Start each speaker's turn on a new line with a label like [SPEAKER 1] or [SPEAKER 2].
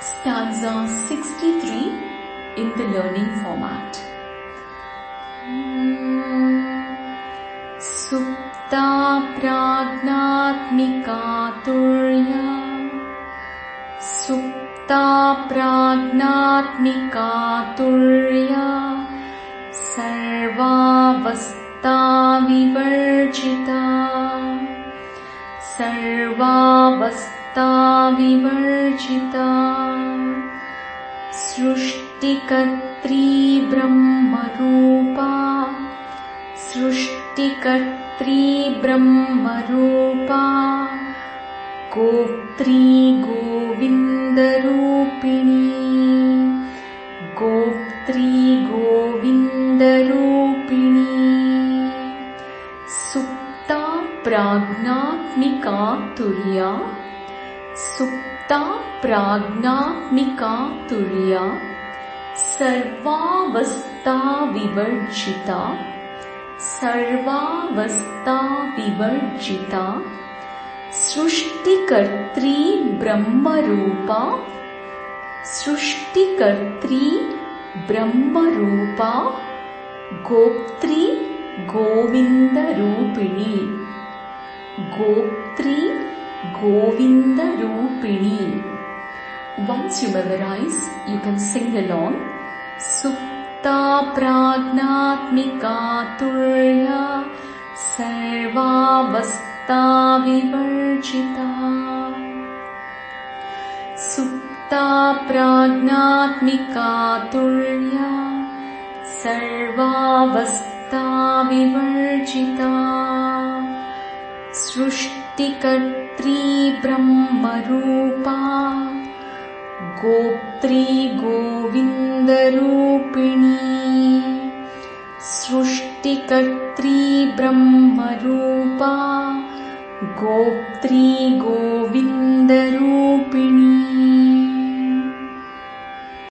[SPEAKER 1] stanza 63 in the learning format. सुप्ता प्राज्ञात्मिका तुर्या सुप्ता प्राज्ञात्मिका तुर्या सर्वावस्था विवर्जिता सर्वावस्था विवर्जिता सृष्टिकर्त्री ब्रह्मरूपा सृष्टिकर्त्री ब्रह्मरूपा गोप्त्री गोविन्दरूपिणी गोप्त्री गोविन्दरूपिणी सुप्ता प्राज्ञात्मिका तुर्या सुप्ता प्राज्ञात्मिका तुर्या सर्वावस्था विवर्जिता सर्वावस्था विवर्जिता सृष्टिकर्त्री ब्रह्मरूपा सृष्टिकर्त्री ब्रह्मरूपा गोप्त्री गोविन्दरूपिणी गोप्त्री गोविन्दरूपिणी Once you memorize, you can sing along. सुप्ता प्राज्ञात्मिका तुर्या सर्वावस्था विवर्जिता सुप्ता प्राज्ञात्मिका तुर्या सर्वावस्था विवर्जिता सृष्टिकर्त्री ब्रह्मरूपा गोप्त्री गोविन्दरूपिणी सृष्टिकर्त्री ब्रह्मरूपा गोप्त्री गोविन्द